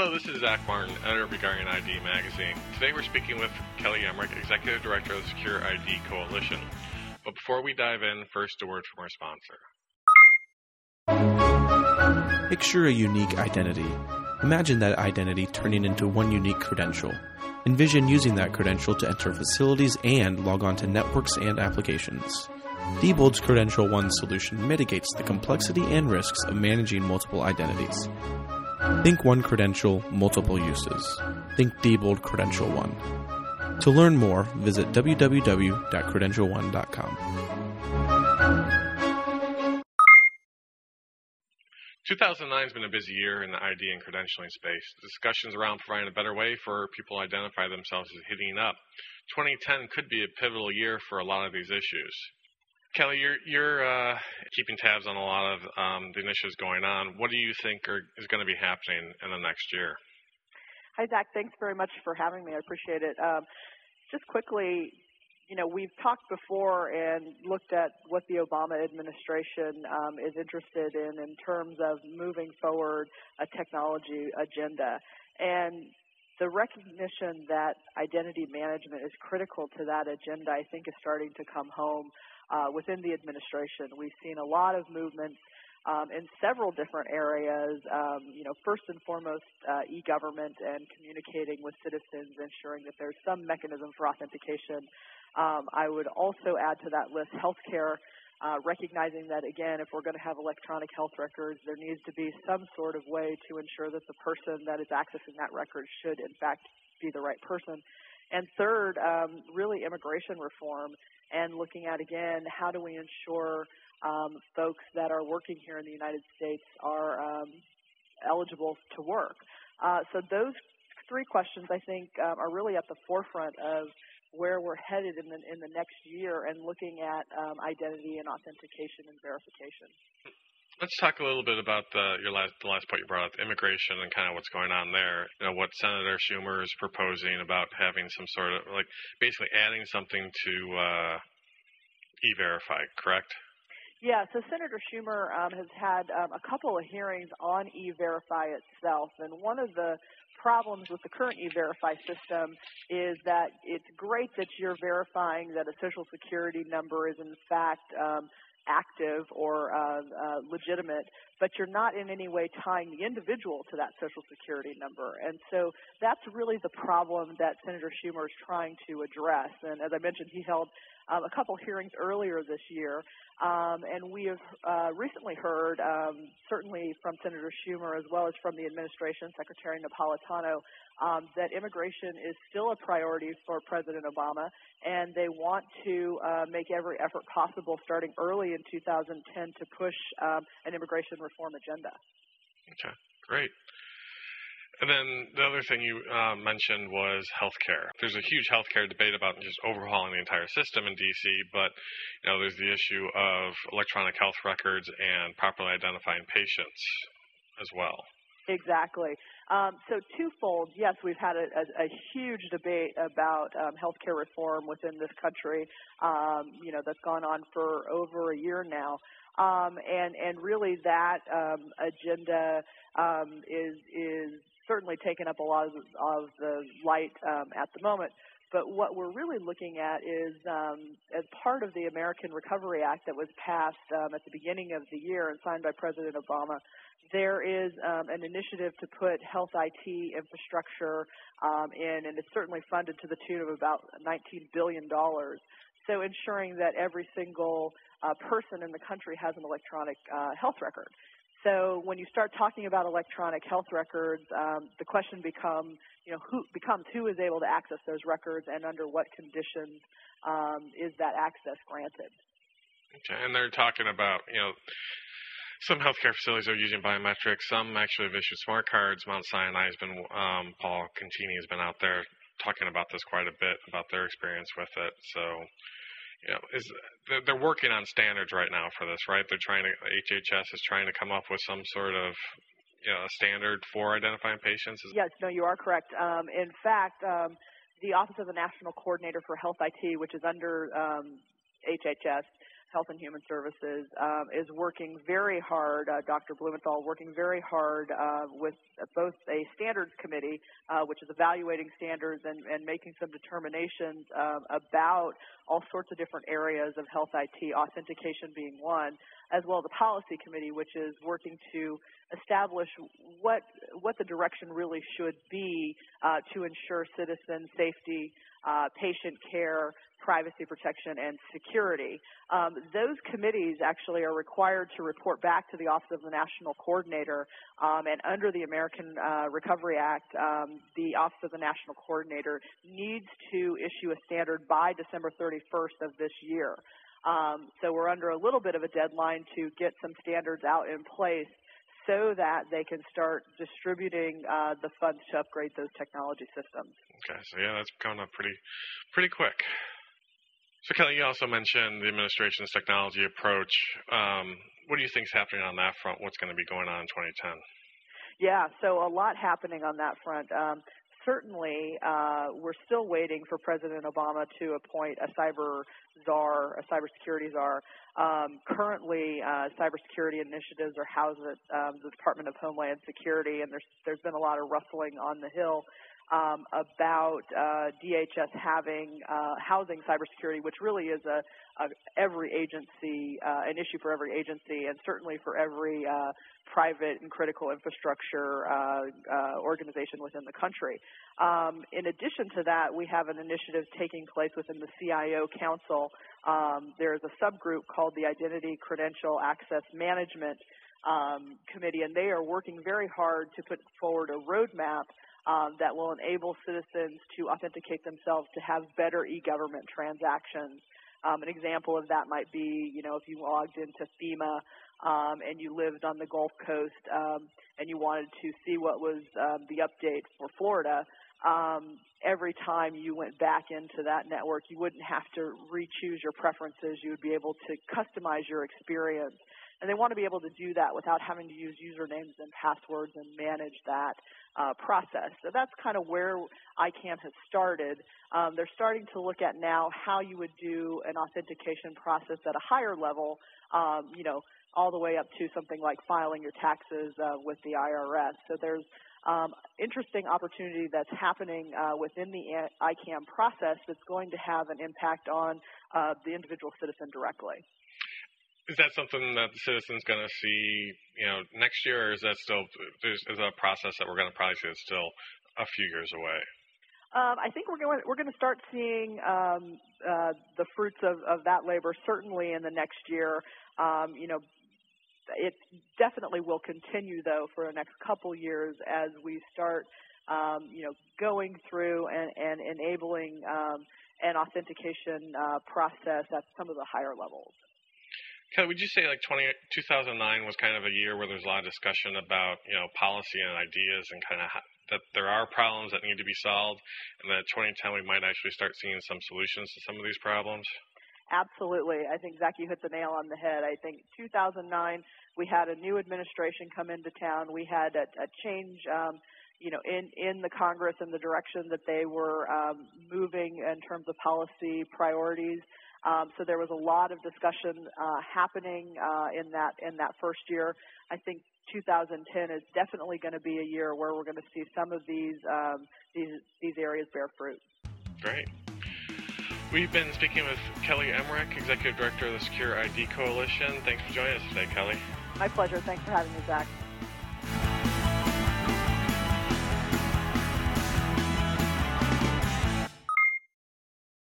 Hello, this is Zack Martin, editor of Regarding ID magazine. Today we're speaking with Kelli Emerick, executive director of the Secure ID Coalition. But before we dive in, first a word from our sponsor. Picture a unique identity. Imagine that identity turning into one unique credential. Envision using that credential to enter facilities and log on to networks and applications. Diebold's Credential One solution mitigates the complexity and risks of managing multiple identities. Think one credential, multiple uses. Think Diebold Credential One. To learn more, visit www.credentialone.com. 2009 has been a busy year in the ID and credentialing space. Discussions around providing a better way for people to identify themselves is heating up. 2010 could be a pivotal year for a lot of these issues. Kelli, you're you're uh, keeping tabs on a lot of um, the initiatives going on. What do you think are, is going to be happening in the next year? Hi, Zack. Thanks very much for having me. I appreciate it. Um, just quickly, you know, we've talked before and looked at what the Obama administration um, is interested in in terms of moving forward a technology agenda. And the recognition that identity management is critical to that agenda, I think, is starting to come home uh, within the administration. We've seen a lot of movements um, in several different areas. Um, you know, first and foremost, uh, e-government and communicating with citizens, ensuring that there's some mechanism for authentication. Um, I would also add to that list healthcare. Uh, recognizing that again, if we're going to have electronic health records, there needs to be some sort of way to ensure that the person that is accessing that record should in fact be the right person. And third, um, really immigration reform and looking at again how do we ensure um, folks that are working here in the United States are um, eligible to work. Uh, so those three questions I think um, are really at the forefront of where we're headed in the in the next year and looking at um, identity and authentication and verification. Let's talk a little bit about the, your last, the last point you brought up, immigration and kind of what's going on there. You know, what Senator Schumer is proposing about having some sort of, like, basically adding something to uh, E-Verify, correct? Yeah, so Senator Schumer um, has had um, a couple of hearings on E-Verify itself, and one of the problems with the current E-Verify system is that it's great that you're verifying that a social security number is in fact um, active or uh, uh, legitimate, but you're not in any way tying the individual to that Social Security number. And so that's really the problem that Senator Schumer is trying to address. And as I mentioned, he held um, a couple hearings earlier this year, um, and we have uh, recently heard, um, certainly from Senator Schumer as well as from the administration, Secretary Napolitano, um, that immigration is still a priority for President Obama, and they want to uh, make every effort possible starting early in 2010 to push um, an immigration reform agenda. Okay, great. And then the other thing you uh, mentioned was healthcare. There's a huge healthcare debate about just overhauling the entire system in DC, but you know there's the issue of electronic health records and properly identifying patients as well. Exactly. Um, so twofold, yes, we've had a, a, a huge debate about um, healthcare reform within this country. Um, you know, that's gone on for over a year now, um, and and really that um, agenda um, is is certainly taken up a lot of, of the light um, at the moment. But what we're really looking at is, um, as part of the American Recovery Act that was passed um, at the beginning of the year and signed by President Obama, there is um, an initiative to put health IT infrastructure um, in, and it's certainly funded to the tune of about $19 billion. So ensuring that every single uh, person in the country has an electronic uh, health record. So when you start talking about electronic health records, um, the question becomes, you know, who becomes who is able to access those records and under what conditions um, is that access granted. Okay, and they're talking about, you know, some healthcare facilities are using biometrics. Some actually have issued smart cards. Mount Sinai has been, um, Paul Contini has been out there talking about this quite a bit about their experience with it. So you know, is they're working on standards right now for this, right? They're trying to HHS is trying to come up with some sort of you know, a standard for identifying patients. Yes, no, you are correct. Um, in fact, um, the Office of the National Coordinator for Health IT, which is under um, HHS, Health and Human Services, um, is working very hard, uh, Dr. Blumenthal working very hard uh, with both a standards committee, uh, which is evaluating standards and, and making some determinations um, about all sorts of different areas of health IT, authentication being one, as well as the policy committee, which is working to establish what what the direction really should be uh, to ensure citizen safety, uh, patient care, privacy protection, and security. Um, those committees actually are required to report back to the Office of the National Coordinator, um, and under the American uh, Recovery Act, um, the Office of the National Coordinator needs to issue a standard by December 31st of this year. Um, so we're under a little bit of a deadline to get some standards out in place so that they can start distributing uh, the funds to upgrade those technology systems. Okay, so yeah, that's coming up pretty, pretty quick. So Kelli, you also mentioned the administration's technology approach. Um, what do you think is happening on that front? What's going to be going on in 2010? Yeah, so a lot happening on that front. Um, certainly, uh, we're still waiting for President Obama to appoint a cyber czar, a cybersecurity czar. Um, currently, uh, cybersecurity initiatives are housed at um, the Department of Homeland Security, and there's there's been a lot of rustling on the Hill um, about uh, DHS having uh, housing cybersecurity, which really is a, a every agency uh, an issue for every agency, and certainly for every uh, private and critical infrastructure uh, uh, organization within the country. Um, in addition to that, we have an initiative taking place within the CIO Council. Um, there is a subgroup called the Identity Credential Access Management um, Committee, and they are working very hard to put forward a roadmap um, that will enable citizens to authenticate themselves to have better e-government transactions. Um, an example of that might be, you know, if you logged into FEMA um, and you lived on the Gulf Coast um, and you wanted to see what was um, the update for Florida, um, every time you went back into that network, you wouldn't have to re-choose your preferences. You would be able to customize your experience. And they want to be able to do that without having to use usernames and passwords and manage that uh, process. So that's kind of where ICAM has started. Um, they're starting to look at now how you would do an authentication process at a higher level, um, you know, all the way up to something like filing your taxes uh, with the IRS. So there's um, interesting opportunity that's happening uh, within the ICAM process that's going to have an impact on uh, the individual citizen directly. Is that something that the citizen's going to see, you know, next year, or is that still is a process that we're going to probably see that's still a few years away? Um, I think we're going we're going to start seeing um, uh, the fruits of, of that labor certainly in the next year. Um, you know, it definitely will continue though for the next couple years as we start, um, you know, going through and, and enabling um, an authentication uh, process at some of the higher levels. Would you say like 20, 2009 was kind of a year where there's a lot of discussion about you know policy and ideas and kind of how, that there are problems that need to be solved, and that 2010 we might actually start seeing some solutions to some of these problems? Absolutely. I think Zack, you hit the nail on the head. I think 2009 we had a new administration come into town. We had a, a change. Um, you know, in, in the Congress and the direction that they were um, moving in terms of policy priorities. Um, so there was a lot of discussion uh, happening uh, in that in that first year. I think 2010 is definitely going to be a year where we're going to see some of these um, these these areas bear fruit. Great. We've been speaking with Kelli Emerick, Executive Director of the Secure ID Coalition. Thanks for joining us today, Kelli. My pleasure. Thanks for having me, Zack.